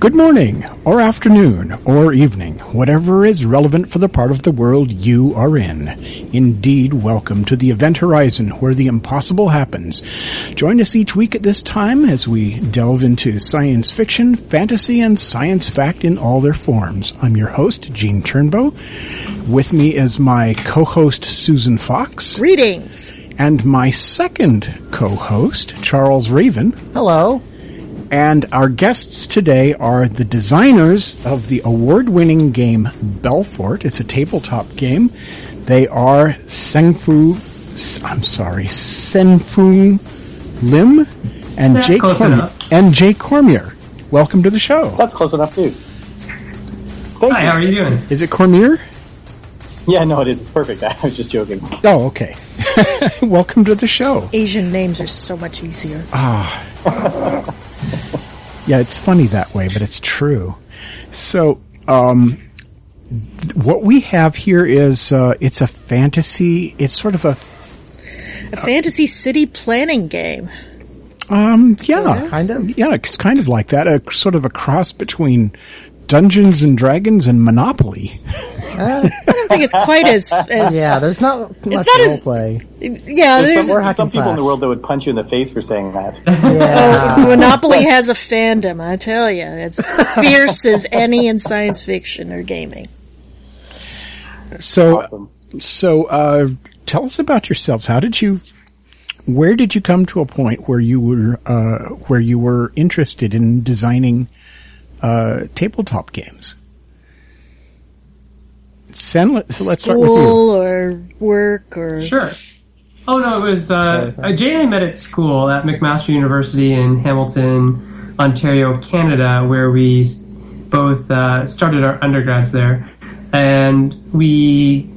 Good morning, or afternoon, or evening, whatever is relevant for the part of the world you are in. Indeed, welcome to the event horizon where the impossible happens. Join us each week at this time as we delve into science fiction, fantasy, and science fact in all their forms. I'm your host, Gene Turnbow. With me is my co-host, Susan Fox, Greetings. and my second co-host, Charles Raven. Hello. And our guests today are the designers of the award-winning game Belfort. It's a tabletop game. They are Sengfu, I'm sorry, Senfu Lim and That's Jay Cormier. enough. And Jay Cormier. Welcome to the show. That's close enough too. Thank Hi, you. how are you doing? Is it Cormier? Yeah, no, it is perfect. I was just joking. Oh, okay. Welcome to the show. Asian names are so much easier. Ah. Yeah, it's funny that way, but it's true. So, um, th- what we have here is uh, it's a fantasy. It's sort of a A fantasy city planning game. um, yeah, Sorta? kind of. Yeah, it's kind of like that. A sort of a cross between Dungeons and Dragons and Monopoly. I don't think it's quite as, as Yeah, there's not much not as- role play. yeah. There's There's, some, some people in the world that would punch you in the face for saying that. Yeah. Monopoly has a fandom. I tell you, it's fierce as any in science fiction or gaming. So, awesome. so uh, tell us about yourselves. How did you? Where did you come to a point where you were uh, where you were interested in designing uh, tabletop games? Sen, let, so let's start with you. School or work or Sure. Oh no, it was uh, uh, Jay and I met at school at McMaster University in Hamilton, Ontario, Canada, where we both uh, started our undergrads there, and we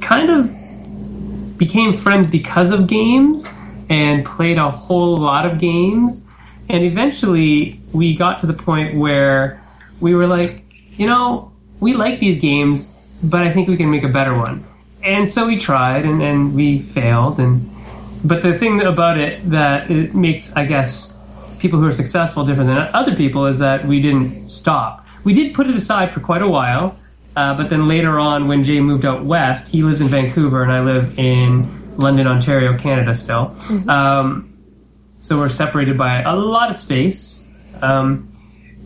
kind of became friends because of games and played a whole lot of games, and eventually we got to the point where we were like, you know, we like these games, but I think we can make a better one. And so we tried, and, and we failed. And but the thing about it that it makes, I guess, people who are successful different than other people is that we didn't stop. We did put it aside for quite a while, uh, but then later on, when Jay moved out west, he lives in Vancouver, and I live in London, Ontario, Canada still. Um, so we're separated by a lot of space. Um,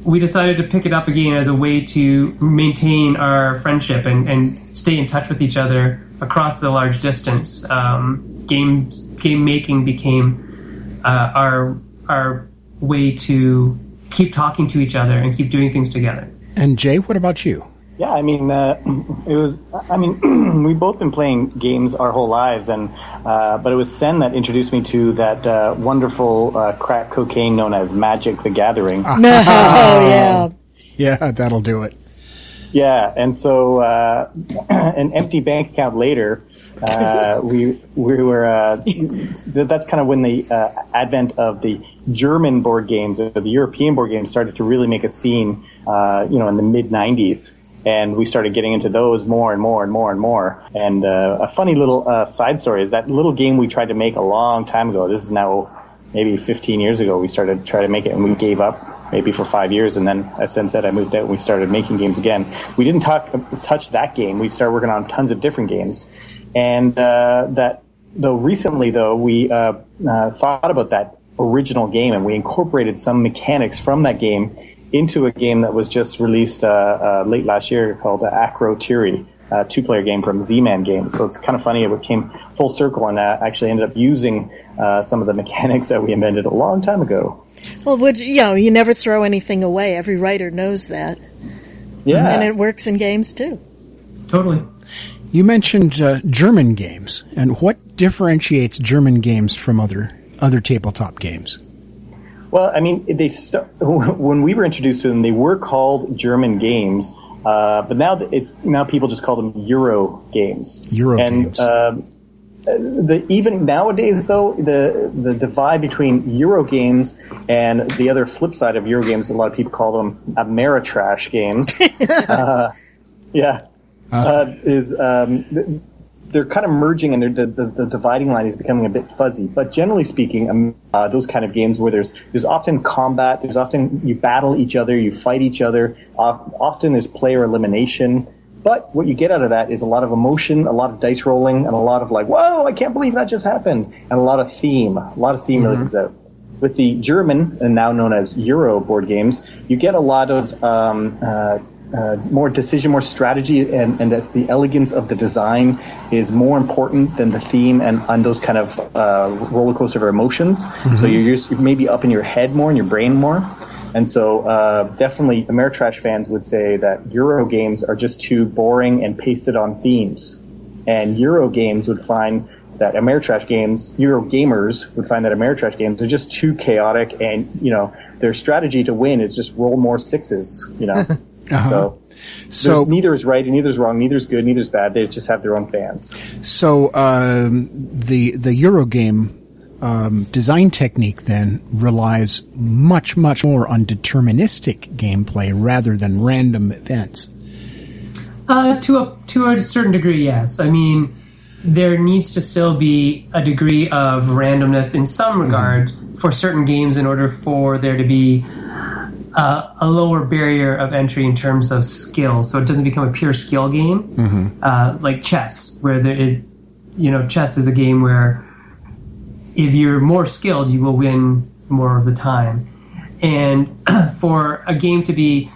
we decided to pick it up again as a way to maintain our friendship and, and stay in touch with each other across the large distance. Um, games, game making became uh, our our way to keep talking to each other and keep doing things together. And Jay, what about you? Yeah, I mean, uh, it was. I mean, we've both been playing games our whole lives, and uh, but it was Sen that introduced me to that uh, wonderful uh, crack cocaine known as Magic: The Gathering. no, yeah. Yeah, that'll do it. Yeah, and so uh, an empty bank account later, uh, we we were. Uh, that's kind of when the uh, advent of the German board games or the European board games started to really make a scene. Uh, you know, in the mid '90s, and we started getting into those more and more and more and more. And uh, a funny little uh, side story is that little game we tried to make a long time ago. This is now maybe 15 years ago. We started to try to make it, and we gave up maybe for five years, and then as Sen said, I moved out and we started making games again. We didn't talk, touch that game. We started working on tons of different games, and uh, that though recently though we uh, uh, thought about that original game and we incorporated some mechanics from that game into a game that was just released uh, uh, late last year called Akrotiri. uh, two-player game from Z-Man Games. So it's kind of funny it came full circle and uh, actually ended up using uh, some of the mechanics that we invented a long time ago. Well, would you know? You never throw anything away. Every writer knows that, Yeah, and it works in games too. Totally. You mentioned uh, German games, and what differentiates German games from other other tabletop games? Well, I mean, they st- when we were introduced to them, they were called German games, uh, but now it's now people just call them Euro games. Euro and, games. um, the even nowadays though the the divide between Euro games and the other flip side of Euro games, a lot of people call them Ameritrash games. uh, yeah, uh, is um, they're kind of merging and they're, the, the the dividing line is becoming a bit fuzzy. But generally speaking, um, uh, those kind of games where there's there's often combat, there's often you battle each other, you fight each other. Uh, often there's player elimination. But what you get out of that is a lot of emotion, a lot of dice rolling, and a lot of like, whoa, I can't believe that just happened, and a lot of theme. A lot of theme really comes out. With the German, and now known as Euro board games, you get a lot of um, uh, uh, more decision, more strategy, and, and that the elegance of the design is more important than the theme and, and those kind of uh, roller coaster of emotions. So you're just you're maybe up in your head more, in your brain more. And so, uh, definitely, Ameritrash fans would say that Euro games are just too boring and pasted on themes. And Euro games would find that Ameritrash games, Euro gamers would find that Ameritrash games are just too chaotic and, you know, their strategy to win is just roll more sixes, you know? So, So, neither is right and neither is wrong, neither is good, neither is bad. They just have their own fans. so um, the the Euro game um, design technique then relies much much more on deterministic gameplay rather than random events. Uh, to a to a certain degree, yes. I mean, there needs to still be a degree of randomness in some regard for certain games in order for there to be uh, a lower barrier of entry in terms of skill. So it doesn't become a pure skill game, uh, like chess, where the, it, you know, chess is a game where if you're more skilled, you will win more of the time. And for a game to be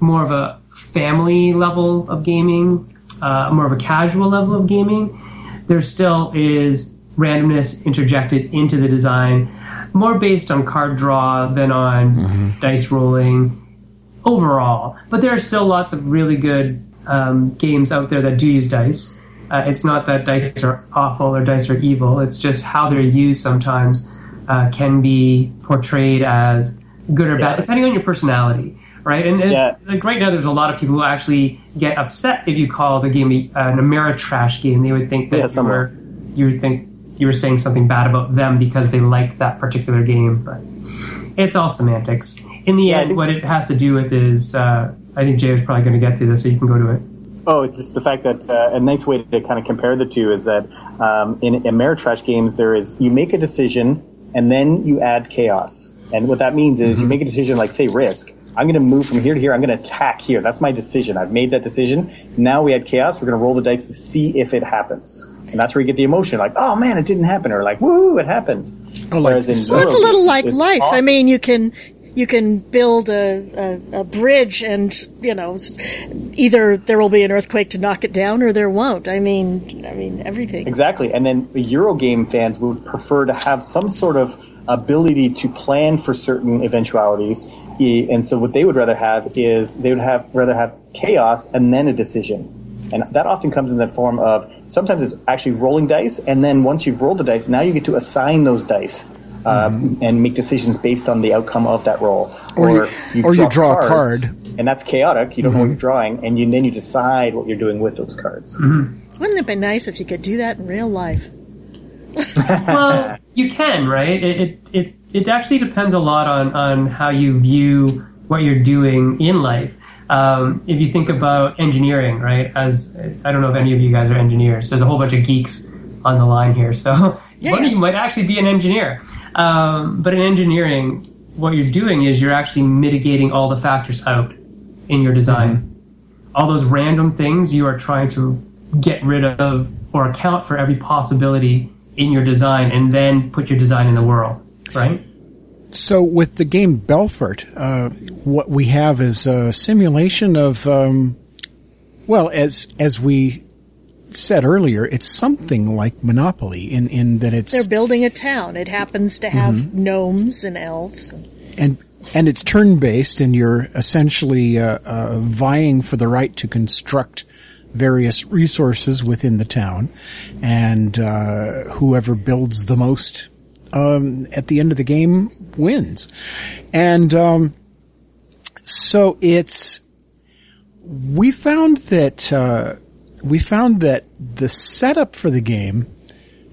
more of a family level of gaming, uh, more of a casual level of gaming, there still is randomness interjected into the design, more based on card draw than on dice rolling overall. But there are still lots of really good um, games out there that do use dice. Uh, it's not that dice are awful or dice are evil. It's just how they're used sometimes uh, can be portrayed as good or bad, depending on your personality, right? And, and Yeah. like right now, there's a lot of people who actually get upset if you call the game a- an Ameritrash game. They would think that Yeah, you were you would think you were saying something bad about them because they liked that particular game, but it's all semantics. In the Yeah, end, what it has to do with is, uh, I think Jay is probably going to get to this, so you can go to it. Oh, it's just the fact that uh, a nice way to kind of compare the two is that um, in Ameritrash games there is you make a decision and then you add chaos, and what that means is you make a decision like say risk. I'm going to move from here to here. I'm going to attack here. That's my decision. I've made that decision. Now we add chaos. We're going to roll the dice to see if it happens, and that's where you get the emotion. Like, oh man, it didn't happen, or like, woo, it happened. Oh, like- Whereas in So it's a little like it's life. I mean, you can you can build a, a, a bridge, and you know, either there will be an earthquake to knock it down, or there won't. I mean, I mean everything. Exactly. And then the Eurogame fans would prefer to have some sort of ability to plan for certain eventualities. And so what they would rather have is they would have rather have chaos and then a decision. And that often comes in the form of sometimes it's actually rolling dice, and then once you've rolled the dice, now you get to assign those dice. Um, and make decisions based on the outcome of that roll, Or you- or you draw a card. and that's chaotic. You don't know what mm-hmm. you're drawing, and you, then you decide what you're doing with those cards. Mm-hmm. Wouldn't it be nice if you could do that in real life? well, you can, right? It, it it it actually depends a lot on on how you view what you're doing in life. Um, if you think about engineering, right? As I don't know if any of you guys are engineers. There's a whole bunch of geeks on the line here, so Yeah. one of you might actually be an engineer. Um, but in engineering, what you're doing is you're actually mitigating all the factors out in your design. All those random things you are trying to get rid of or account for every possibility in your design and then put your design in the world, right? So with the game Belfort, uh, what we have is a simulation of um, Well, as as we said earlier, it's something like Monopoly in in that it's They're building a town. It happens to have Mm-hmm. gnomes and elves. and and it's turn based, and you're essentially uh, uh, vying for the right to construct various resources within the town, and uh, whoever builds the most um, at the end of the game wins, and um, so it's we found that uh, we found that the setup for the game.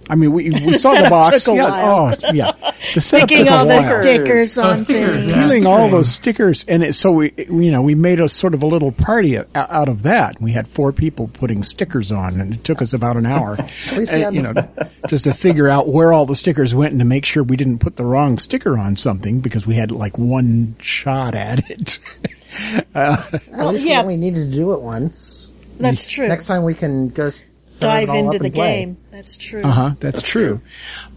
I mean, we we saw the box. took a yeah, while. oh yeah. The setup Picking took a all the while stickers on stickers, things. yeah. peeling all those stickers, and it, so we, you know, we made a sort of a little party out of that. We had four people putting stickers on, and it took us about an hour, and, uh, you know, just to figure out where all the stickers went and to make sure we didn't put the wrong sticker on something because we had like one shot at it. Uh, at least yeah. we only needed to do it once. That's true. Next time we can go s- Dive into the game. That's true. Uh huh. That's, true.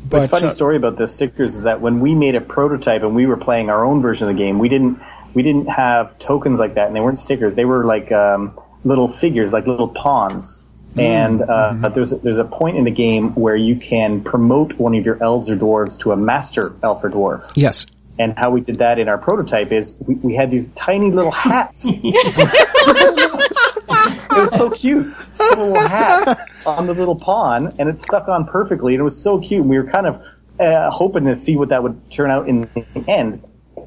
But But funny uh, story about the stickers is that when we made a prototype and we were playing our own version of the game, we didn't we didn't have tokens like that, and they weren't stickers. They were like um, little figures, like little pawns. And uh, there's a, there's a point in the game where you can promote one of your elves or dwarves to a master elf or dwarf. yes, And how we did that in our prototype is we, we had these tiny little hats. it was so cute. A little hat on the little pawn, and it stuck on perfectly, and it was so cute. And we were kind of uh, hoping to see what that would turn out in the end.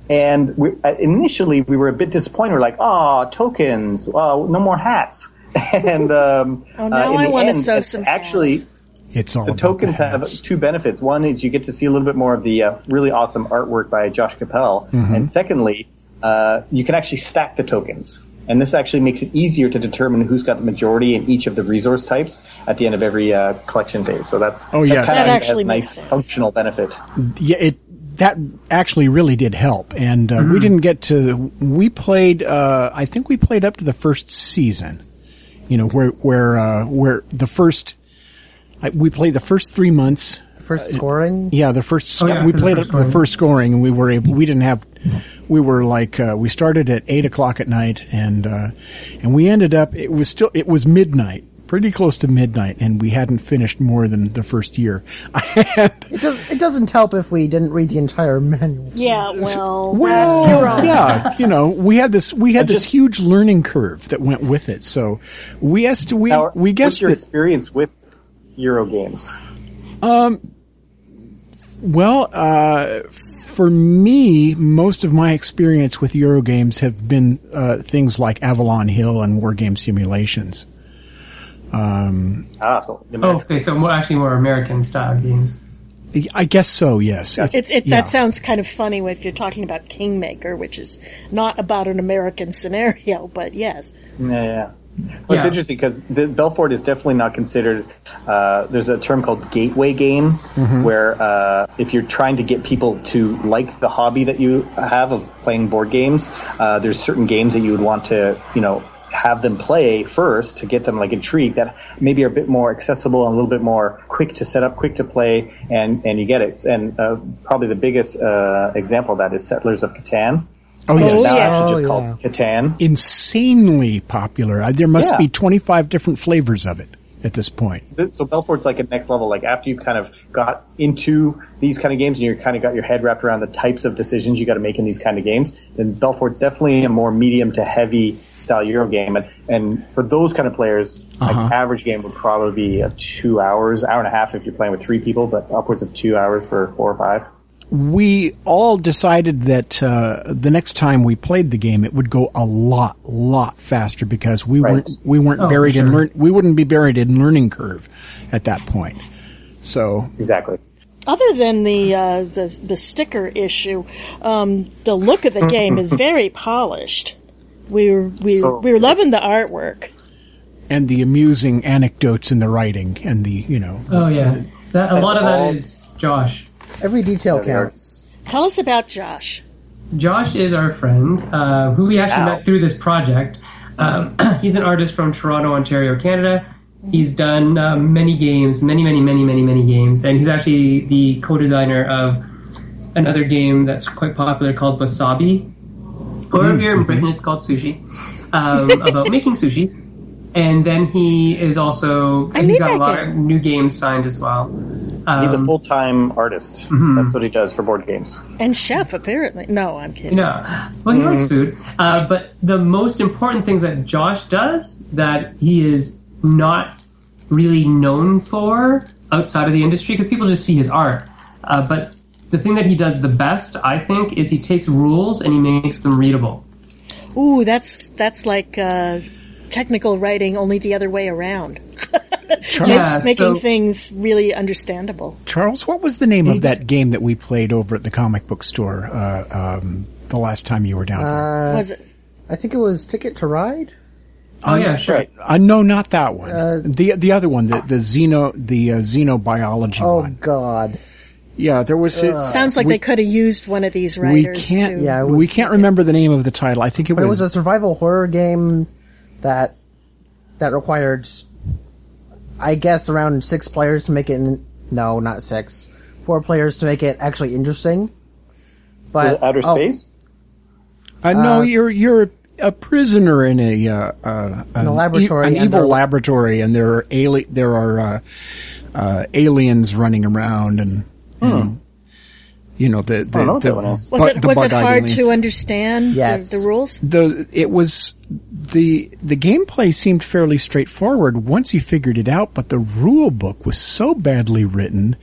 And we, uh, initially, we were a bit disappointed. We're like, "Oh, tokens! Well, no more hats." and um, Oh, now uh, in I the want to end, sew some actually. hats. it's all The tokens the have two benefits. One is you get to see a little bit more of the uh, really awesome artwork by Josh Cappel, Mm-hmm. and secondly, uh, you can actually stack the tokens. And this actually makes it easier to determine who's got the majority in each of the resource types at the end of every uh, collection day. So that's Oh, yes. that's That actually a nice sense. functional benefit. yeah, it that actually really did help, and uh, Mm-hmm. we didn't get to. We played. Uh, I think we played up to the first season. You know where where uh, where the first. I, we played the first three months. First scoring. Yeah, the first Oh, yeah, we for the played first the first scoring, and we were able. We didn't have. We were like uh, we started at eight o'clock at night, and uh, and we ended up. It was still it was midnight, pretty close to midnight, and we hadn't finished more than the first year. It, does, it doesn't help if we didn't read the entire manual. Yeah, well, Well, your own. yeah, you know, we had this we had this huge learning curve that went with it. So we asked we Now, we what's guessed your that experience with Euro games? Well, uh, for me, most of my experience with Euro games have been uh, things like Avalon Hill and War Game simulations. Ah, so Oh, okay, so more actually more American style games. I guess so. Yes. It, it, Yeah. That sounds kind of funny if you're talking about Kingmaker, which is not about an American scenario, but yes. Yeah, yeah. Well, it's interesting because the Belfort is definitely not considered. Uh, there's a term called gateway game, where uh, if you're trying to get people to like the hobby that you have of playing board games, uh, there's certain games that you would want to, you know, have them play first to get them like intrigued that maybe are a bit more accessible and a little bit more quick to set up, quick to play, and and you get it. And uh, probably the biggest uh, example of that is Settlers of Catan. Oh yes. now yeah. actually just Oh, called yeah. Catan. Insanely popular. Uh, There must Yeah. be 25 different flavors of it at this point. So Belfort's like a next level. Like after you've kind of got into these kind of games and you're kind of got your head wrapped around the types of decisions you got to make in these kind of games, then Belfort's definitely a more medium to heavy style Euro game. And, and for those kind of players, Uh-huh. like average game would probably be a two hours, hour and a half if you're playing with three people, but upwards of two hours for four or five. We all decided that uh, the next time we played the game, it would go a lot, lot faster because we Right. weren't we weren't Oh, buried in learn we wouldn't be buried in learning curve at that point. So Exactly. Other than the uh, the, the sticker issue, um, the look of the game is very polished. We were we, So- we were loving the artwork. and the amusing anecdotes in the writing and the you know Oh yeah, that a lot of all- that is Josh. Every detail they are. counts. Tell us about Josh. Josh is our friend uh, who we actually Wow. met through this project. Um, he's an artist from Toronto, Ontario, Canada. He's done um, many games, many, many, many, many, many games, and he's actually the co-designer of another game that's quite popular called Wasabi, or if you're in Britain, it's called Sushi, um, about making sushi. and then he is also I he's need got a lot game. of new games signed as well. Um, He's a full time artist. Mm-hmm. That's what he does for board games. And chef, apparently. No, I'm kidding. No, well, he likes food. Uh, but the most important things that Josh does that he is not really known for outside of the industry, because people just see his art. Uh, but the thing that he does the best, I think, is he takes rules and he makes them readable. Ooh, that's that's like uh, technical writing, only the other way around. Yeah, Making so- things really understandable. Charles, what was the name of that game that we played over at the comic book store uh, um, the last time you were down here? Was it? I think it was Ticket to Ride. Oh yeah, sure. Uh, no, not that one. the the other one, the the xeno the uh, xenobiology Oh one. God. Yeah, there was. Sounds like we- they could have used one of these writers. we can't. too. Yeah, it we can't remember the name of the title. I think it But it was. was a survival horror game that that required, I guess, around six players to make it. In, no, not six. Four players to make it actually interesting. But Outer oh, space? uh, no, you're you're a prisoner in a uh, uh, an, a laboratory an and evil laboratory, and there are ali- there are uh, uh, aliens running around, and, and you know the the, don't know what the, that one is. Was bu- it the was it hard aliens. to understand Yes. the, the rules? the it was the the gameplay seemed fairly straightforward once you figured it out, but the rule book was so badly written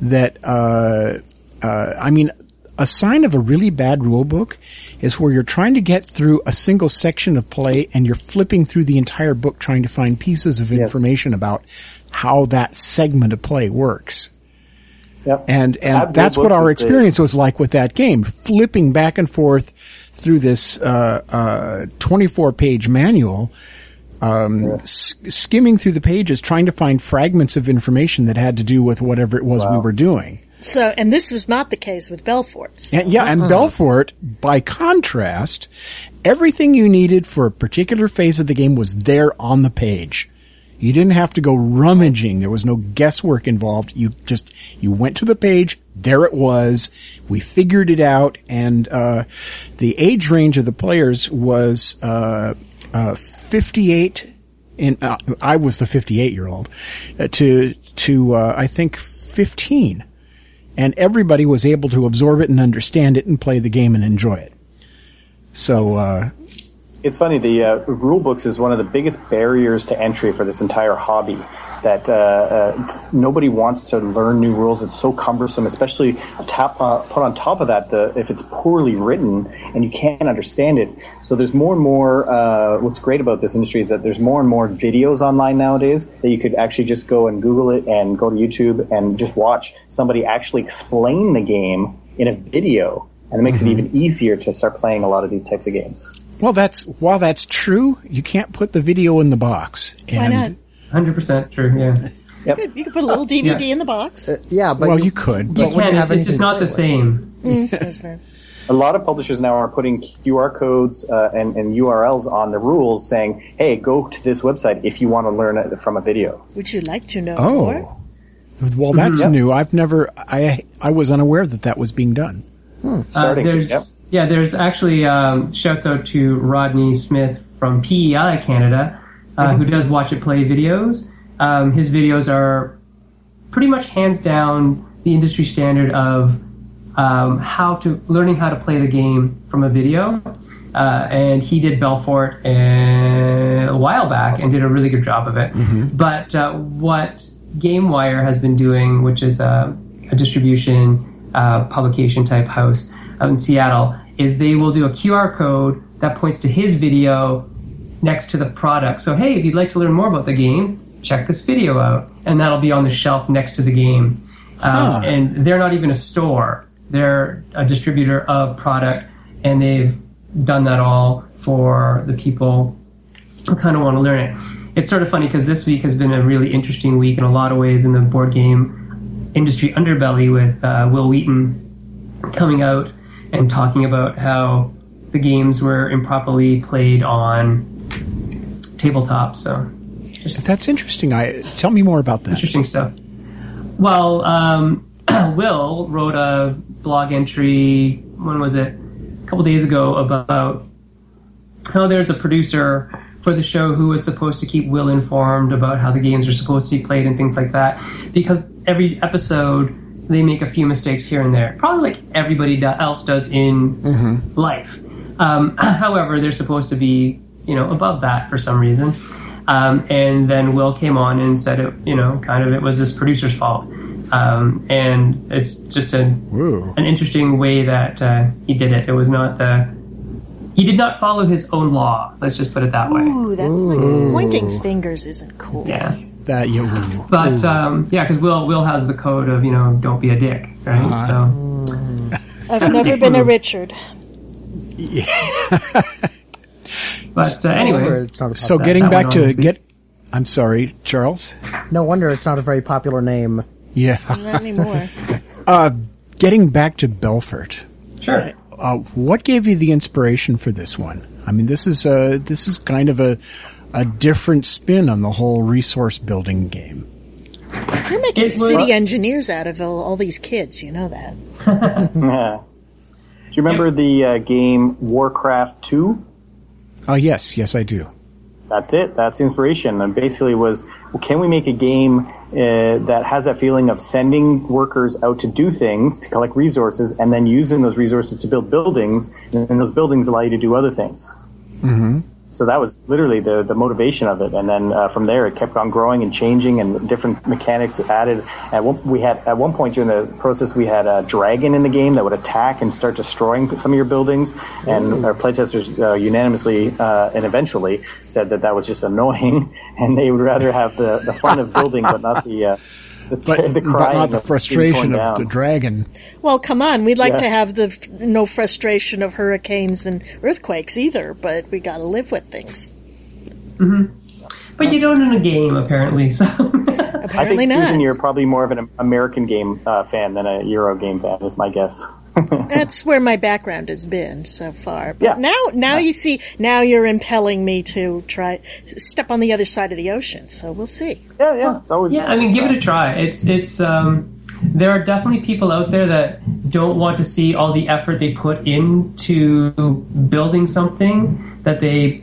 that uh, uh, I mean, a sign of a really bad rule book is where you're trying to get through a single section of play and you're flipping through the entire book trying to find pieces of information about how that segment of play works. Yep. And Bad and rule that's what our experience was like with that game, flipping back and forth through this uh, uh, 24 page manual, um, s- skimming through the pages, trying to find fragments of information that had to do with whatever it was we were doing. So, and this was not the case with Belfort's. And, yeah, and Belfort, by contrast, everything you needed for a particular phase of the game was there on the page. You didn't have to go rummaging. There was no guesswork involved. You just, you went to the page, there it was. We figured it out, and, uh, the age range of the players was, uh, uh, 58 in, uh, I was the 58 year old, uh, to, to, uh, I think 15 and everybody was able to absorb it and understand it and play the game and enjoy it. So, uh, It's funny. The uh, rule books is one of the biggest barriers to entry for this entire hobby. That uh, uh, nobody wants to learn new rules. It's so cumbersome, especially tap, uh, put on top of that the, if it's poorly written and you can't understand it. So there's more and more. Uh, what's great about this industry is that there's more and more videos online nowadays that you could actually just go and Google it and go to YouTube and just watch somebody actually explain the game in a video, and it makes it even easier to start playing a lot of these types of games. Well, that's, while that's true, you can't put the video in the box. Why And, not? Hundred percent true. Yeah, You could, you could put a little DVD Yeah. in the box. Yeah, but well, you could, you but wouldn't can. have It's, it's just not the same. Mm. A lot of publishers now are putting QR codes uh, and, and URLs on the rules saying, hey, go to this website if you want to learn it from a video. Would you like to know more? oh, well, that's Yep. new. I've never, I, I was unaware that that was being done. Starting. Uh, there's Yep. Yeah, there's actually um, shouts out to Rodney Smith from PEI Canada, uh, who does watch it play videos. Um, his videos are pretty much hands down the industry standard of um, how to learning how to play the game from a video. Uh, and he did Belfort uh, a while back and did a really good job of it. But uh, what GameWire has been doing, which is a, a distribution uh, publication type house out in Seattle, is they will do a QR code that points to his video next to the product. So hey, if you'd like to learn more about the game, check this video out, and that'll be on the shelf next to the game. Um, And they're not even a store; they're a distributor of product, and they've done that all for the people who kind of want to learn it. It's sort of funny because this week has been a really interesting week in a lot of ways in the board game industry underbelly with uh, Wil Wheaton coming out and talking about how the games were improperly played on tabletop. So That's interesting. I, tell me more about that. interesting stuff. Well, um, Wil wrote a blog entry. When was it? A couple days ago about how there's a producer for the show who was supposed to keep Wil informed about how the games are supposed to be played and things like that. Because every episode they make a few mistakes here and there, probably like everybody else does in life. Um, however, they're supposed to be you know above that for some reason. Um, and then Wil came on and said it, you know, kind of it was this producer's fault. Um, and it's just a, Whoa. an interesting way that uh, he did it. It was not the he did not follow his own law. Let's just put it that way. Ooh, that's like pointing fingers isn't cool. Yeah, That you. ooh. but um, yeah, because Wil Wil has the code of you know don't be a dick, right? Uh-huh. So, I've never been a Richard. Yeah. but uh, anyway, it's not a So pop- getting that back to get. I'm sorry, Charles. no wonder it's not a very popular name. Yeah. Not anymore. Uh, getting back to Belfort. sure. Uh, what gave you the inspiration for this one? I mean, this is uh this is kind of a a different spin on the whole resource building game. You're making It was- city engineers out of all, all these kids. You know that. Yeah. Do you remember the uh, game Warcraft 2? Oh yes, yes I do. That's it. That's the inspiration. And basically was, well, can we make a game uh, that has that feeling of sending workers out to do things, to collect resources, and then using those resources to build buildings, and then those buildings allow you to do other things. Mm-hmm. So that was literally the, the motivation of it. And then uh, from there, it kept on growing and changing, and different mechanics added. At one, we had at one point during the process, we had a dragon in the game that would attack and start destroying some of your buildings. And our playtesters uh, unanimously uh, and eventually said that that was just annoying, and they would rather have the, the fun of building, but not the uh, the, But, the but not the frustration torn of the dragon. Well, come on. We'd like Yeah. to have the no frustration of hurricanes and earthquakes either, but we got to live with things. But you don't in a game apparently. So I Apparently think not. Susan, you're probably more of an American game uh, fan than a Euro game fan, is my guess. That's where my background has been so far. But Yeah. now, now you see, now you're impelling me to try step on the other side of the ocean. So we'll see. Yeah, yeah, it's always yeah, I mean, give it a try. It's it's um, there are definitely people out there that don't want to see all the effort they put into building something that they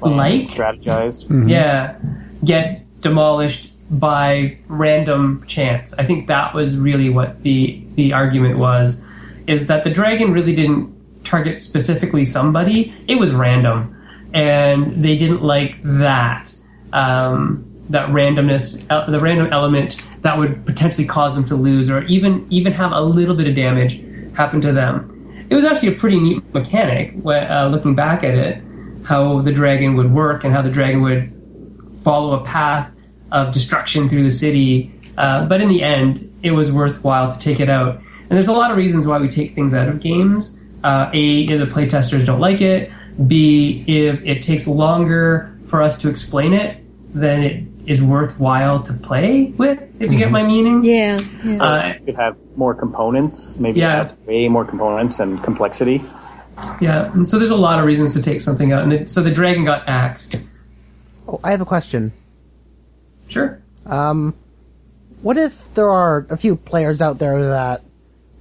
like strategized. yeah, get demolished by random chance. I think that was really what the the argument was, is that the dragon really didn't target specifically somebody. It was random, and they didn't like that um, that randomness, uh, the random element that would potentially cause them to lose, or even even have a little bit of damage happen to them. It was actually a pretty neat mechanic. Uh, looking back at it, how the dragon would work and how the dragon would follow a path of destruction through the city. Uh, but in the end, it was worthwhile to take it out. And there's a lot of reasons why we take things out of games. Uh, a, if the playtesters don't like it. B, if it takes longer for us to explain it, then it is worthwhile to play with. If you get my meaning. Yeah, yeah. Uh, Could have more components, maybe Yeah. add way more components and complexity. yeah. And so there's a lot of reasons to take something out. And it, so the dragon got axed. Oh, I have a question. Sure. Um, what if there are a few players out there that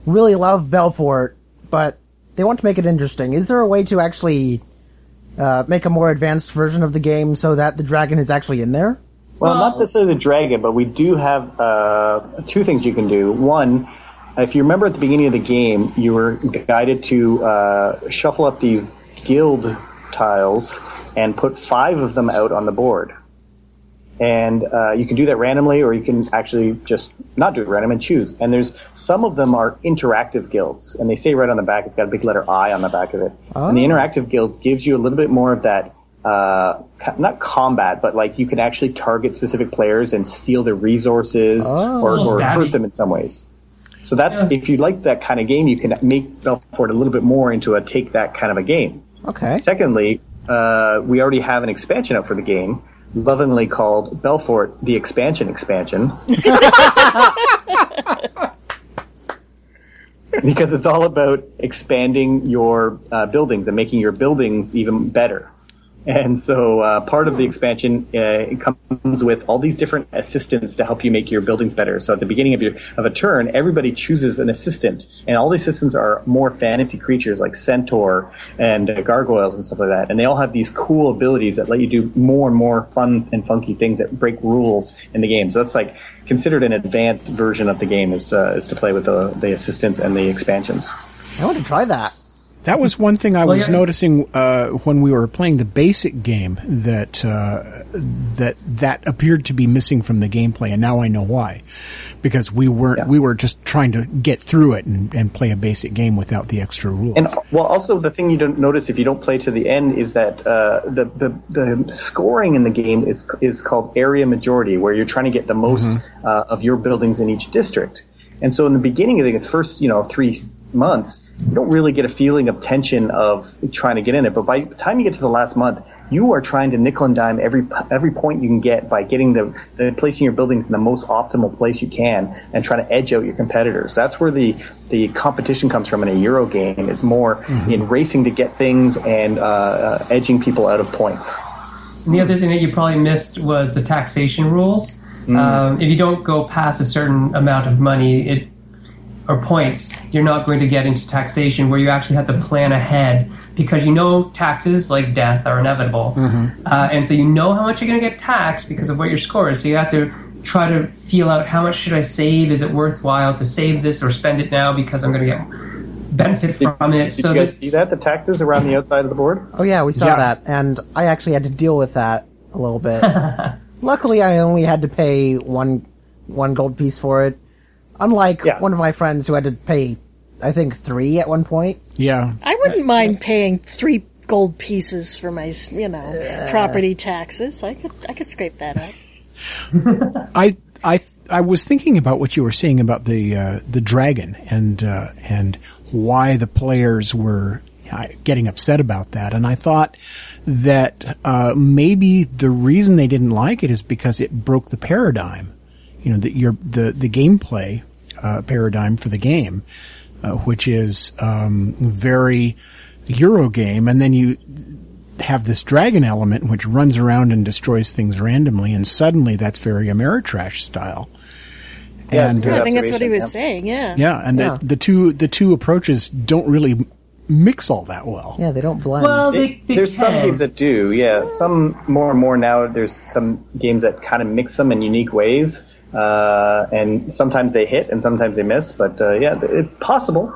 really love Belfort, but they want to make it interesting? Is there a way to actually uh, make a more advanced version of the game so that the dragon is actually in there? Well, Well- not necessarily the dragon, but we do have uh, two things you can do. One, if you remember at the beginning of the game, you were guided to uh, shuffle up these guild tiles and put five of them out on the board. And uh, you can do that randomly, or you can actually just not do it random and choose. And there's some of them are interactive guilds, and they say right on the back, it's got a big letter I on the back of it. And the interactive guild gives you a little bit more of that uh, not combat, but like you can actually target specific players and steal their resources or, or hurt them in some ways. So that's Yeah. if you like that kind of game, you can make Belfort a little bit more into a take that kind of a game. Okay. Secondly, uh, we already have an expansion out for the game, lovingly called Belfort: The Expansion Expansion. because it's all about expanding your uh, buildings and making your buildings even better. And so uh, part of the expansion uh, comes with all these different assistants to help you make your buildings better. So at the beginning of your of a turn, everybody chooses an assistant, and all the assistants are more fantasy creatures like centaur and uh, gargoyles and stuff like that. And they all have these cool abilities that let you do more and more fun and funky things that break rules in the game. So that's like considered an advanced version of the game is uh, is to play with the the assistants and the expansions. I want to try that. That was one thing I Well, was yeah. noticing uh, when we were playing the basic game that uh, that that appeared to be missing from the gameplay, and now I know why. Because we weren't Yeah. we were just trying to get through it and, and play a basic game without the extra rules. And well, also the thing you don't notice if you don't play to the end is that uh, the, the the scoring in the game is is called area majority, where you're trying to get the most uh, of your buildings in each district. And so in the beginning of the first, you know, three months, you don't really get a feeling of tension of trying to get in it. But by the time you get to the last month, you are trying to nickel and dime every every point you can get by getting the, the placing your buildings in the most optimal place you can and trying to edge out your competitors. That's where the the competition comes from in a Euro game. It's more in racing to get things and uh, uh, edging people out of points. And the other thing that you probably missed was the taxation rules. Um, if you don't go past a certain amount of money, it or points, you're not going to get into taxation where you actually have to plan ahead because you know taxes like death are inevitable, uh, and so you know how much you're going to get taxed because of what your score is. So you have to try to feel out how much should I save? Is it worthwhile to save this or spend it now because I'm going to get benefit from it? Did so you guys see that the taxes around the outside of the board? Oh yeah, we saw Yeah. that, and I actually had to deal with that a little bit. Luckily, I only had to pay one one gold piece for it, unlike Yeah. one of my friends who had to pay, I think, three at one point. yeah, I wouldn't mind paying three gold pieces for my, you know, property taxes. I could, I could scrape that up. I I I was thinking about what you were saying about the uh, the dragon and uh, and why the players were uh, getting upset about that, and I thought that uh, maybe the reason they didn't like it is because it broke the paradigm. You know, that your the the gameplay uh, paradigm for the game, uh, which is um, very Euro game, and then you have this dragon element which runs around and destroys things randomly, and suddenly that's very Ameritrash style. Yeah, and a good I think that's what he was observation, saying. Yeah. yeah, and Yeah. The, the two the two approaches don't really mix all that well. Yeah, they don't blend. well, They- they, they there's some games that do, yeah. Some more and more now. There's some games that kind of mix them in unique ways, uh, and sometimes they hit and sometimes they miss. But uh, yeah, it's possible.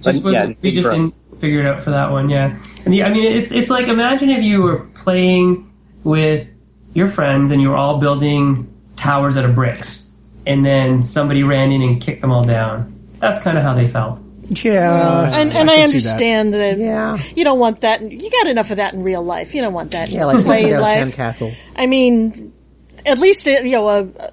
just But, yeah, we just didn't figure it out for that one. Yeah, and the, I mean, it's it's like imagine if you were playing with your friends and you were all building towers out of bricks, and then somebody ran in and kicked them all down. That's kind of how they felt. Yeah, And, and I I, can see that. understand that. Yeah. you don't want that. You got enough of that in real life. You don't want that yeah, in like play taking down life. sandcastles. I mean, at least you know a,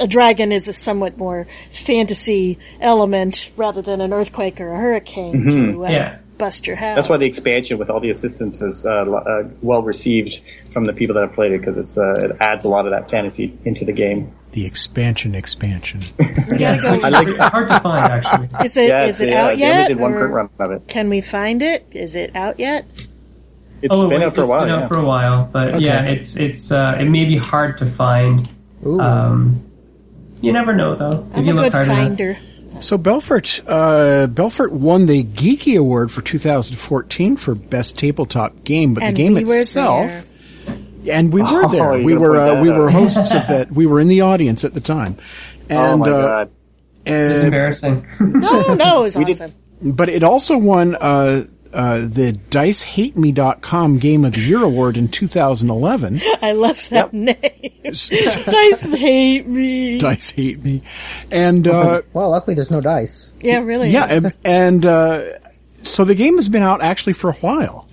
a dragon is a somewhat more fantasy element rather than an earthquake or a hurricane to uh, Yeah. bust your house. Mm-hmm. That's why the expansion with all the assistance is uh, uh, well received from the people that have played it because it's uh, it adds a lot of that fantasy into the game. The expansion, expansion. Yeah, it's I like it. hard to find actually. is it yeah, is it yeah, out they yet? only did one print run of it. Can we find it? Is it out yet? It's oh, been wait, out for a it's while. been out yeah. for a while, but Okay. yeah, it's it's uh, it may be hard to find. Um, you never know though. I'm you a look good hard enough. finder. So Belfort, uh, Belfort won the Geekie Award for 2014 for best tabletop game, but And the game we itself, there. and we were Oh, there. you're We were uh, we out. were hosts of that. We were in the audience at the time, Oh and my uh, god! It's uh, embarrassing. No, no, it was did- awesome. but it also won uh, the DiceHateMe.com Game of the Year award in 2011. I love that name. Dice hate me. Dice Hate Me, and uh, Well, luckily there's no dice. Yeah, really. yeah, is. and, and uh, so the game has been out actually for a while,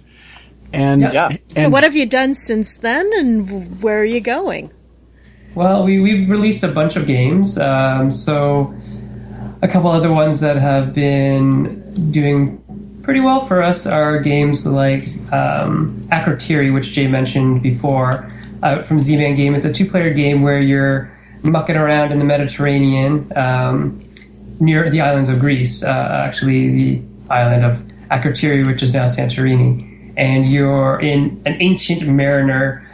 and Yeah. and so what have you done since then, and where are you going? Well, we, we've released a bunch of games. Um, so, a couple other ones that have been doing pretty well for us are games like um, Akrotiri, which Jay mentioned before, out from Z-Man Game. It's a two-player game where you're mucking around in the Mediterranean um, near the islands of Greece, uh, actually the island of Akrotiri, which is now Santorini. and you're in an ancient mariner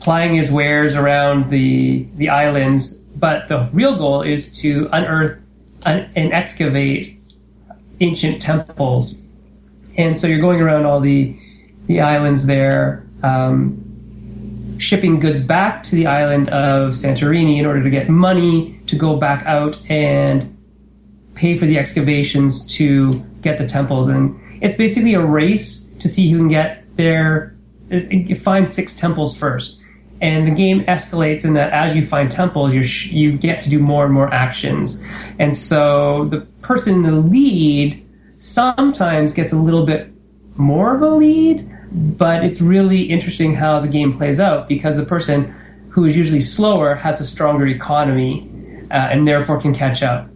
plying his wares around the the islands. But the real goal is to unearth un- and excavate ancient temples. And so you're going around all the the islands there, um, shipping goods back to the island of Santorini in order to get money to go back out and pay for the excavations to get the temples. And it's basically a race to see who can get there, uh, find six temples first. And the game escalates in that as you find temples, you you get to do more and more actions. And so the person in the lead sometimes gets a little bit more of a lead, but it's really interesting how the game plays out because the person who is usually slower has a stronger economy uh, and therefore can catch up.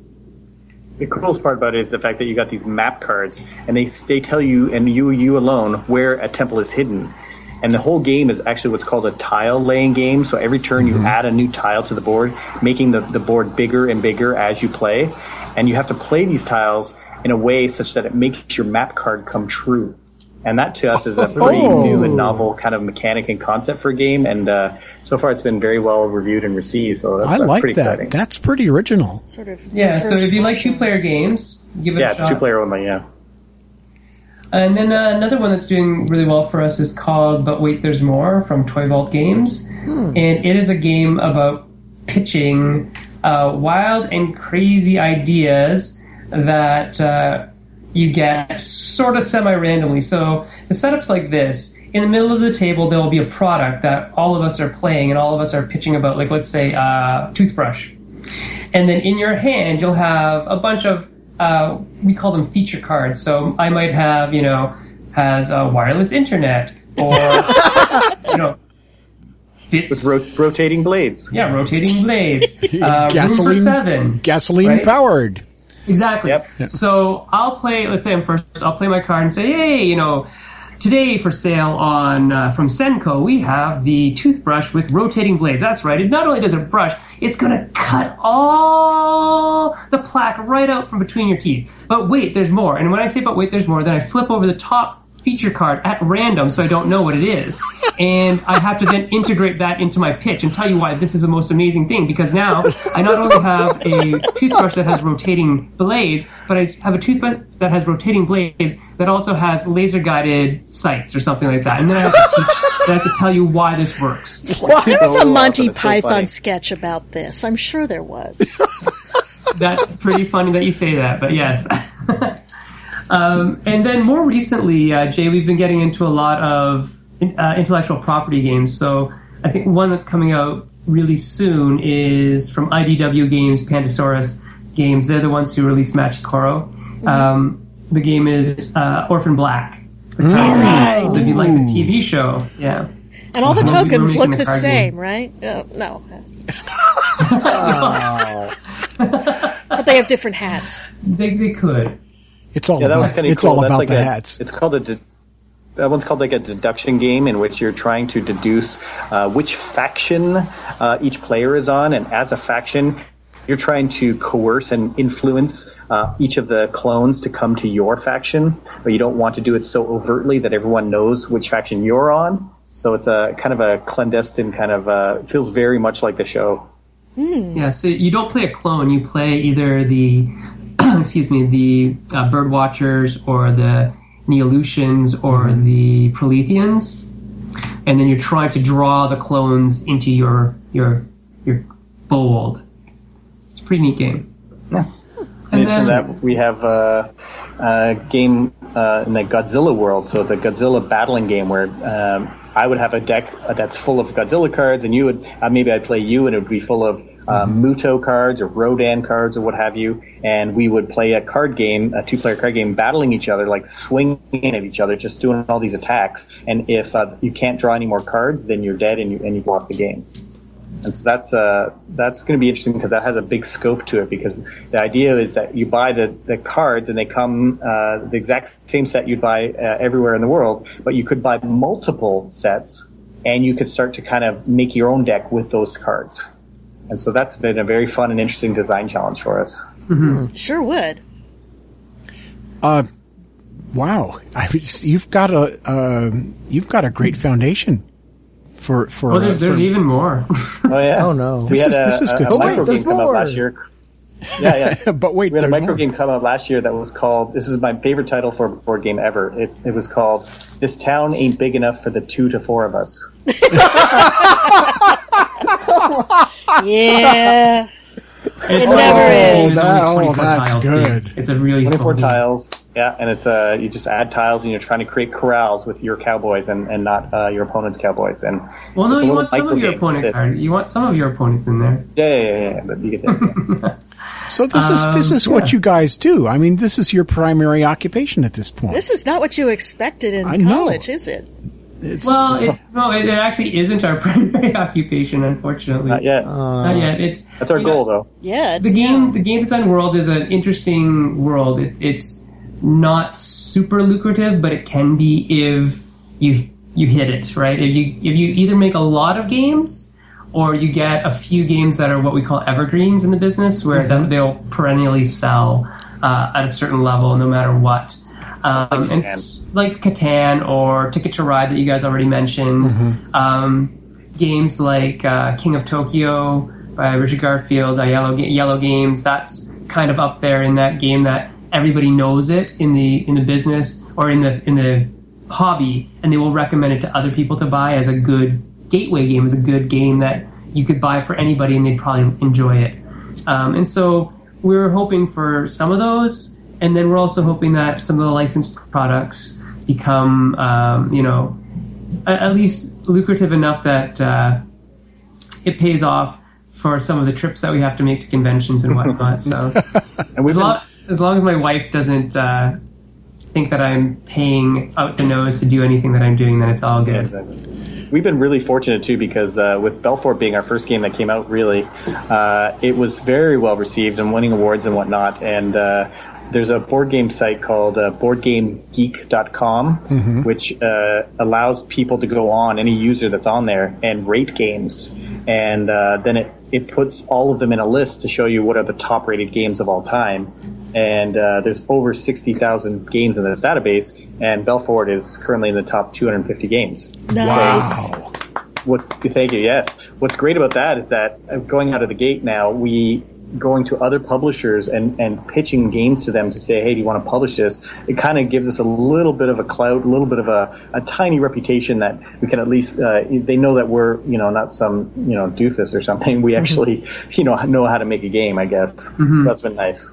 The coolest part about it is the fact that you got these map cards, and they they tell you and you you alone where a temple is hidden. And the whole game is actually what's called a tile laying game. So every turn you add a new tile to the board, making the, the board bigger and bigger as you play. And you have to play these tiles in a way such that it makes your map card come true. And that to us is a pretty Oh. new and novel kind of mechanic and concept for a game. And uh, so far it's been very well reviewed and received. So that's, I that's like pretty that. exciting. That's pretty original. Sort of. Yeah, so if you like two player games, give it yeah, a it's shot. two player only, yeah. And then uh, another one that's doing really well for us is called But Wait There's More from Toy Vault Games. And it is a game about pitching uh, wild and crazy ideas that uh, you get sort of semi randomly. So the setup's like this. In the middle of the table, there will be a product that all of us are playing and all of us are pitching about, like, let's say, uh, toothbrush. And then in your hand, you'll have a bunch of, uh, we call them feature cards. So I might have, you know, has a wireless internet or, you know, fits. With ro- rotating blades. yeah, rotating blades. Uh, room for Gasoline- seven. Gasoline Right? powered. Exactly. Yep. So I'll play. Let's say I'm first. I'll play my card and say, "Hey, you know, today for sale on uh, from Senko, we have the toothbrush with rotating blades. That's right. It not only does it brush, it's going to cut all the plaque right out from between your teeth. But wait, there's more. And when I say, "But wait, there's more," then I flip over the top feature card at random so I don't know what it is. And I have to then integrate that into my pitch and tell you why this is the most amazing thing because now I not only have a toothbrush that has rotating blades, but I have a toothbrush that has rotating blades that also has laser guided sights or something like that. And then I have to teach, then I have to tell you why this works. There was a Monty awesome. It's so Python sketch about this. I'm sure there was. That's pretty funny that you say that, but yes. Um, and then more recently, uh, Jay, we've been getting into a lot of uh, intellectual property games. So I think one that's coming out really soon is from IDW Games, Pandasaurus Games. They're the ones who released Machi Koro. Um, the game is uh, Orphan Black. right. So if you like the TV show, yeah. And all the. We were tokens look the the same, game. right? Oh, no. but they have different hats. They, they could. It's all Yeah, that about, one's kind of it's cool. all That's about like the a, hats. It's called a. De- that one's called like a deduction game in which you're trying to deduce uh, which faction uh, each player is on, and as a faction, you're trying to coerce and influence uh, each of the clones to come to your faction, but you don't want to do it so overtly that everyone knows which faction you're on. So it's a kind of a clandestine kind of uh, feels very much like the show. Yeah, so you don't play a clone. You play either the, excuse me, the uh, Bird Watchers or the Neolutions or the Proletheans, and then you're trying to draw the clones into your your your fold. It's a pretty neat game. Yeah. And In addition to then, that, we have uh, a game uh, in the Godzilla world. So it's a Godzilla battling game where um, I would have a deck uh, that's full of Godzilla cards, and you would uh, maybe I'd play you, and it would be full of uh, Muto cards or Rodan cards or what have you, and we would play a card game, a two-player card game, battling each other, like swinging at each other, just doing all these attacks. And if uh, you can't draw any more cards, then you're dead and you and you've lost the game. And so that's uh, that's going to be interesting because that has a big scope to it. Because the idea is that you buy the, the cards and they come uh, the exact same set you'd buy uh, everywhere in the world, but you could buy multiple sets and you could start to kind of make your own deck with those cards. And so that's been a very fun and interesting design challenge for us. Sure would. Uh, Wow, I, was- you've got a uh, you've got a great foundation for for. Well, there's, uh, there's for- even more. Oh yeah. Oh, no. We This had is- a, this is a- good a stuff. micro Oh, wait, there's game come out more. last year. Yeah, yeah. but wait, We had a there's micro more. game come out last year that was called. This is my favorite title for a board game ever. It, it was called "This Town Ain't Big Enough for the Two to Four of Us." Yeah. It's never only is. that- oh, that's tiles, good. too. It's a really Twenty-four small game. tiles. Yeah, and it's uh, you just add tiles and you're trying to create corrals with your cowboys and, and not uh, your opponent's cowboys. And Well, no, you want some of your game. opponent card. You want some of your opponents in there. Yeah, yeah, yeah, yeah, but you get that. So this is this Um, is what you guys do. I mean, this is your primary occupation at this point. This is not what you expected in I know. college, is it? It's- Well, it, no, it, it actually isn't our primary occupation, unfortunately. Not yet. Not yet. It's That's our you know, goal, though. Yeah. the game the game design world is an interesting world. It, it's not super lucrative, but it can be if you you hit it right. If you if you either make a lot of games or you get a few games that are what we call evergreens in the business, where then they'll perennially sell uh, at a certain level no matter what. Um, and s- like Catan or Ticket to Ride that you guys already mentioned. Um, games like uh, King of Tokyo by Richard Garfield, uh, IELLO Ga- IELLO Games. That's kind of up there in that game that everybody knows it in the in the business or in the in the hobby, and they will recommend it to other people to buy as a good gateway game, as a good game that you could buy for anybody and they'd probably enjoy it. Um, and so we're hoping for some of those, and then we're also hoping that some of the licensed products become, um, you know, at least lucrative enough that uh, it pays off for some of the trips that we have to make to conventions and whatnot. So And as been, long, as long as my wife doesn't uh, think that I'm paying out the nose to do anything that I'm doing, then it's all good. We've been really fortunate too because uh, with Belfort being our first game that came out, really, uh, it was very well received and winning awards and whatnot. And uh, there's a board game site called uh, BoardGameGeek.com, which uh, allows people to go on any user that's on there and rate games, and uh, then it it puts all of them in a list to show you what are the top rated games of all time. And uh, there's over 60,000 games in this database, and Belfort is currently in the top 250 games Nice. wow. what's thank you yes what's great about that is that uh, going out of the gate now we going to other publishers and and pitching games to them to say hey do you want to publish this? It kind of gives us a little bit of a clout a little bit of a, a tiny reputation that we can at least uh, they know that we're you know not some you know doofus or something. We actually you know know how to make a game i guess. That's been nice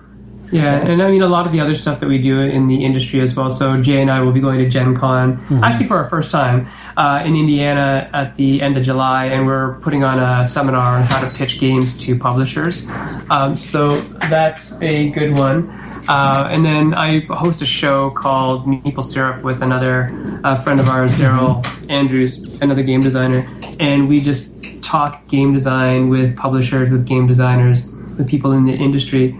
Yeah, and I mean a lot of the other stuff that we do in the industry as well. So Jay and I will be going to Gen Con, actually for our first time, uh, in Indiana at the end of July, and we're putting on a seminar on how to pitch games to publishers. Um, so that's a good one. Uh, and then I host a show called Maple Syrup with another uh, friend of ours, Daryl Andrews, another game designer, and we just talk game design with publishers, with game designers, with people in the industry.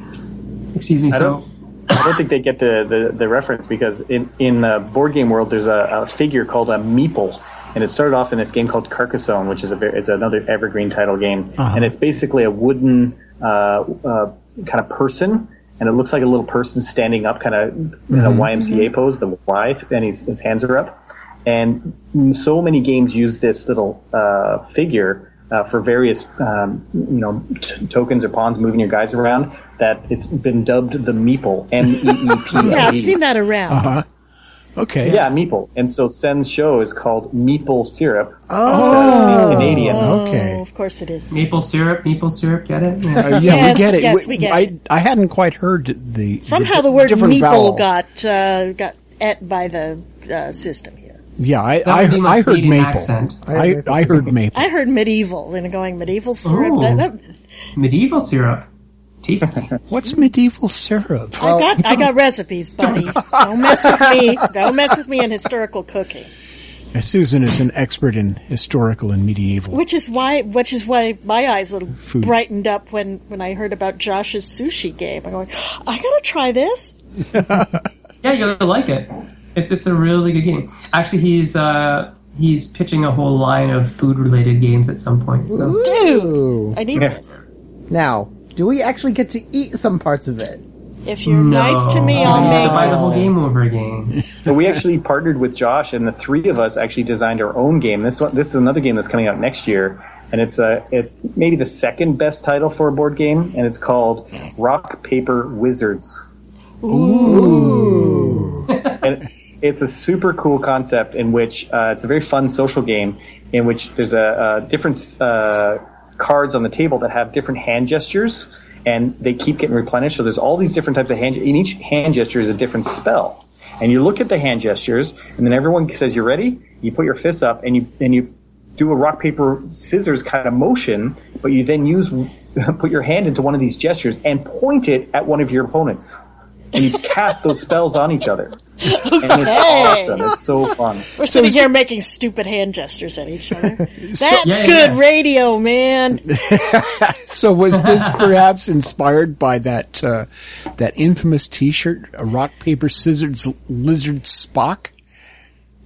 Excuse me. I so don't, I don't think they get the, the, the reference because in in the board game world, there's a, a figure called a meeple, and it started off in this game called Carcassonne, which is a very, it's another evergreen title game, and it's basically a wooden uh, uh, kind of person, and it looks like a little person standing up, kind of in a YMCA pose, the Y, and his, his hands are up, and so many games use this little uh, figure. Uh, for various, um, you know, t- tokens or pawns moving your guys around, that it's been dubbed the meeple, M-E-E-P-L-E. Yeah, I've seen that around. Okay. Yeah, meeple. And so Sen's show is called Meeple Syrup. Oh. Canadian. Okay. Oh, of course it is. maple syrup, maple syrup, get it? Yeah. Uh, yeah, Yes, we get it. yes, we get I, it. I hadn't quite heard the Somehow the, the word meeple vowel. got uh, got et by the uh, system. Yeah, I I, would I heard maple. accent. I I heard maple. I heard medieval and going medieval syrup. Oh. That- that- Medieval syrup. Tasty. What's medieval syrup? I got I got recipes, buddy. Don't mess with me. Don't mess with me in historical cooking. Uh, Susan is an expert in historical and medieval. Which is why which is why my eyes little Food. brightened up when when I heard about Josh's sushi game. I'm going, I gotta try this. yeah, you'll like it. It's it's a really good game. Actually, he's uh, he's pitching a whole line of food related games at some point. So Dude, I need this. Now, do we actually get to eat some parts of it? If you're no. nice to me, You I'll have to buy the whole game over again. So we actually partnered with Josh, and the three of us actually designed our own game. This one, this is another game that's coming out next year, and it's a it's maybe the second best title for a board game, and it's called Rock Paper Wizards. Ooh. and it's a super cool concept in which uh, it's a very fun social game in which there's a, a different uh, cards on the table that have different hand gestures, and they keep getting replenished. So there's all these different types of hand. And each hand gesture is a different spell. And you look at the hand gestures, and then everyone says, "You're ready." You put your fists up, and you and you do a rock paper scissors kind of motion, but you then use put your hand into one of these gestures and point it at one of your opponents, and you cast those spells on each other. And it's awesome. It's so fun. We're sitting here making stupid hand gestures at each other. That's Yeah, good yeah. radio, man. So was this perhaps inspired by that uh, that infamous T-shirt, a rock paper scissors lizard Spock?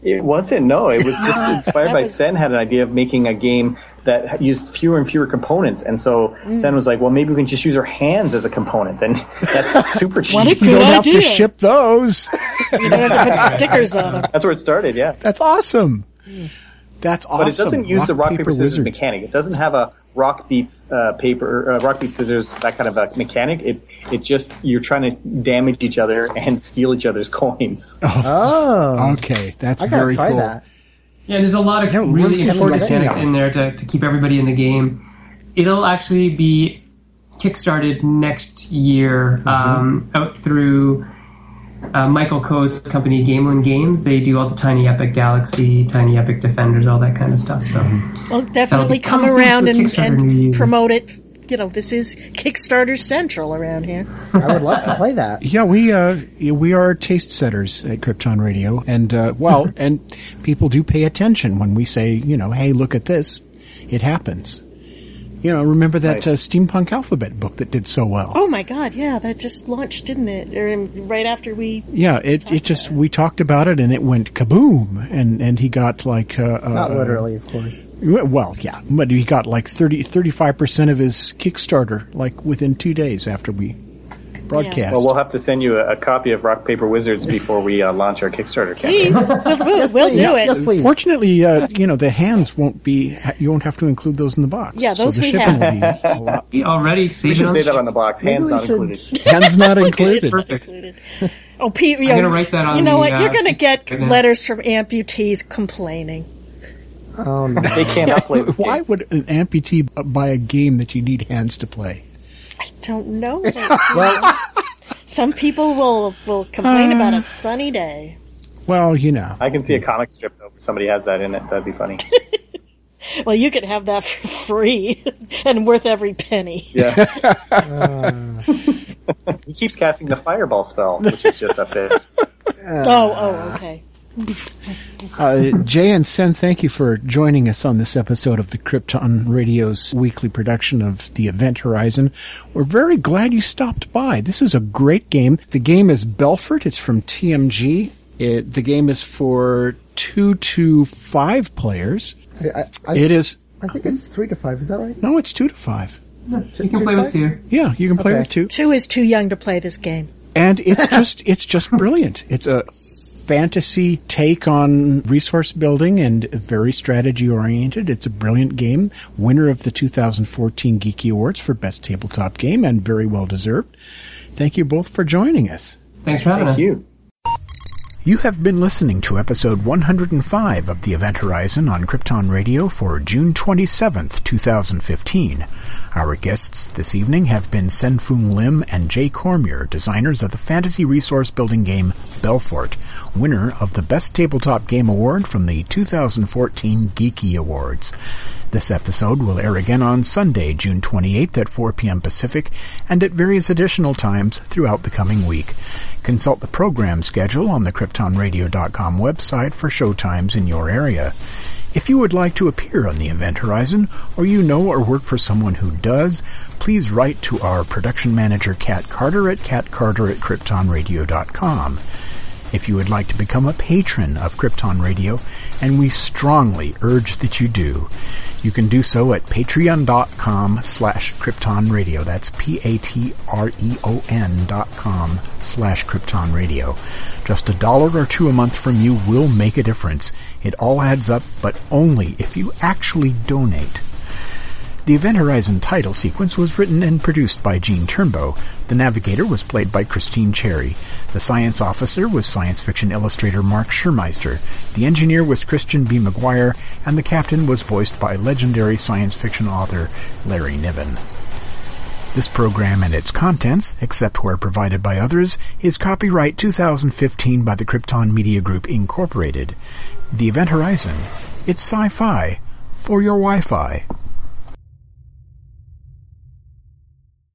It wasn't. No, it was just inspired by was- Sen had an idea of making a game that used fewer and fewer components, and so Mm. Sen was like, "Well, maybe we can just use our hands as a component." Then that's super cheap. What a You don't have to ship those. You don't have to put stickers on them. That's where it started. Yeah. That's awesome. That's awesome. But it doesn't use the rock paper, scissors wizards. mechanic. It doesn't have a rock beats uh, paper, uh, rock beats scissors, that kind of a mechanic. It it just you're trying to damage each other and steal each other's coins. Oh, Okay, that's I very try cool. that. Yeah, there's a lot of Yeah, really looking forward interesting seeing mechanics in there to, to keep everybody in the game. It'll actually be kickstarted next year Mm-hmm. um, out through uh, Michael Coe's company, Gamelyn Games. They do all the Tiny Epic Galaxy, Tiny Epic Defenders, all that kind of stuff. So Mm-hmm. Well, definitely come around and, and promote it. You know, this is Kickstarter Central around here. I would love to play that. Yeah, we uh, we are taste setters at Krypton Radio, and uh, well, and people do pay attention when we say, you know, hey, look at this, it happens. You know, remember that Nice. uh, steampunk alphabet book that did so well? Oh my God, yeah, that just launched, didn't it? Or in- right after we. Yeah, it it just we talked about it and it went kaboom, and and he got like uh, Not uh, literally, of course. Well, yeah, but he got like 35 percent of his Kickstarter like within two days after we broadcast. Well, we'll have to send you a, a copy of Rock Paper Wizards before we uh, launch our Kickstarter campaign. Please, we'll, we'll, we'll please. do it. Yes, please. Fortunately, uh, you know the hands won't be. You won't have to include those in the box. Yeah, those so the we shipping have. will be a lot. we already We should say that on the box. Hands not should. included. Hands not included. Perfect. Oh, Pete, you I'm know, gonna write that on you know the, what? uh, You're going to get letters from amputees complaining. Oh no. They cannot play this Why game. would an amputee buy a game that you need hands to play? I don't know. Some people will will complain about a sunny day. Well, you know. I can see a comic strip though. If somebody has that in it, that'd be funny. Well, you could have that for free and worth every penny. Yeah. he keeps casting the fireball spell, which is just a fist. Oh, oh, okay. Uh, Jay and Sen, thank you for joining us on this episode of the Krypton Radio's weekly production of the Event Horizon. We're very glad you stopped by. This is a great game. The game is Belfort. It's from TMG. It, the game is for two to five players. I, I, It is I think it's three to five. Is that right? no, it's two to five. You can play with two. Yeah, you can play Okay. with two. Two is too young to play this game. and it's just it's just brilliant. It's a fantasy take on resource building and very strategy oriented. It's a brilliant game, winner of the 2014 Geekie Awards for best tabletop game and very well deserved. Thank you both for joining us. Thanks for having Thank us. you. You have been listening to episode 105 of the Event Horizon on Krypton Radio for June 27th, 2015. Our guests this evening have been Sen-Foong Lim and Jay Cormier, designers of the fantasy resource building game Belfort, winner of the Best Tabletop Game Award from the 2014 Geekie Awards. This episode will air again on Sunday, June 28th at 4 p.m. Pacific and at various additional times throughout the coming week. Consult the program schedule on the KryptonRadio.com website for show times in your area. If you would like to appear on the Event Horizon, or you know or work for someone who does, please write to our production manager Kat Carter at catcarter at KryptonRadio.com. if you would like to become a patron of Krypton Radio, and we strongly urge that you do. You can do so at patreon.com slash Krypton Radio. That's P-A-T-R-E-O-N dot com slash Krypton Radio. Just a dollar or two a month from you will make a difference. It all adds up, but only if you actually donate. The Event Horizon title sequence was written and produced by Gene Turnbow. The navigator was played by Christine Cherry. The science officer was science fiction illustrator Mark Schurmeister. The engineer was Christian B. McGuire, and the captain was voiced by legendary science fiction author Larry Niven. This program and its contents, except where provided by others, is copyright 2015 by the Krypton Media Group Incorporated. The Event Horizon. It's sci-fi for your Wi-Fi.